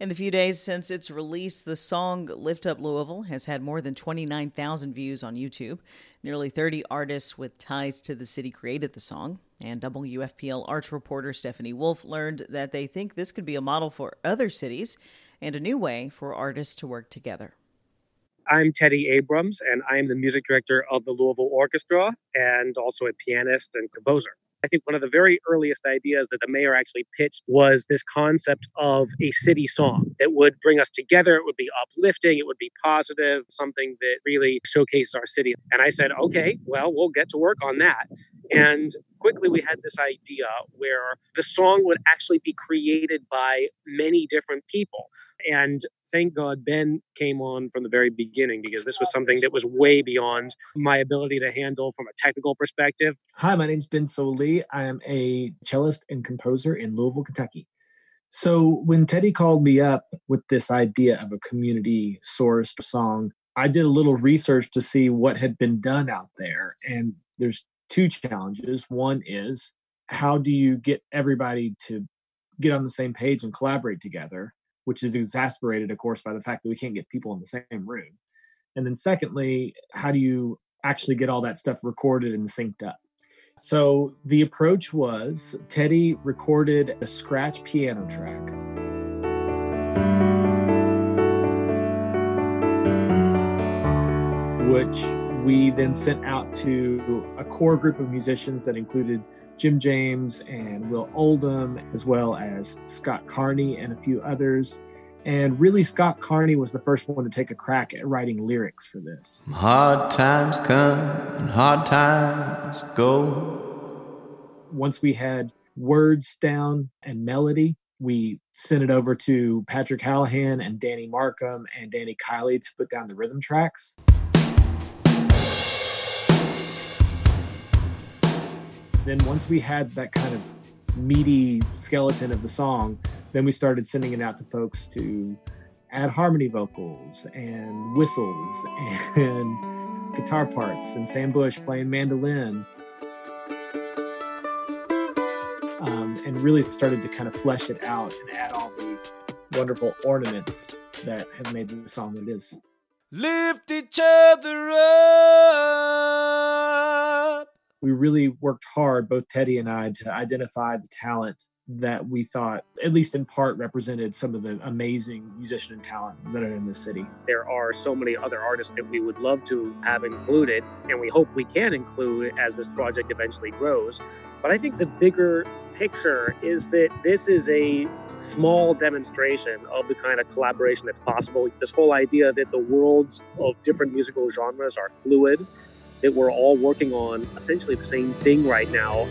In the few days since its release, the song Lift Up Louisville has had more than 29,000 views on YouTube. Nearly 30 artists with ties to the city created the song. And WFPL arts reporter Stephanie Wolf learned that they think this could be a model for other cities and a new way for artists to work together. I'm Teddy Abrams, and I am the music director of the Louisville Orchestra and also a pianist and composer. I think one of the very earliest ideas that the mayor actually pitched was this concept of a city song that would bring us together. It would be uplifting, it would be positive, something that really showcases our city. And I said, okay, well, we'll get to work on that. And quickly we had this idea where the song would actually be created by many different people. And thank God Ben came on from the very beginning because this was something that was way beyond my ability to handle from a technical perspective. Hi, my name's Ben Sollee. I am a cellist and composer in Louisville, Kentucky. So when Teddy called me up with this idea of a community sourced song, I did a little research to see what had been done out there. And there's two challenges. One is how do you get everybody to get on the same page and collaborate together? Which is exasperated, of course, by the fact that we can't get people in the same room. And then, secondly, how do you actually get all that stuff recorded and synced up? So, the approach was Teddy recorded a scratch piano track. Which we then sent out to a core group of musicians that included Jim James and Will Oldham, as well as Scott Carney and a few others. And really, Scott Carney was the first one to take a crack at writing lyrics for this. Hard times come and hard times go. Once we had words down and melody, we sent it over to Patrick Hallahan and Danny Markham and Danny Kiley to put down the rhythm tracks. Then once we had that kind of meaty skeleton of the song, then we started sending it out to folks to add harmony vocals and whistles and guitar parts and Sam Bush playing mandolin. Um, and really started to kind of flesh it out and add all the wonderful ornaments that have made the song what it is. Lift each other up we really worked hard, both Teddy and I, to identify the talent that we thought, at least in part, represented some of the amazing musician and talent that are in the city. There are so many other artists that we would love to have included, and we hope we can include as this project eventually grows. But I think the bigger picture is that this is a small demonstration of the kind of collaboration that's possible. This whole idea that the worlds of different musical genres are fluid that we're all working on essentially the same thing right now.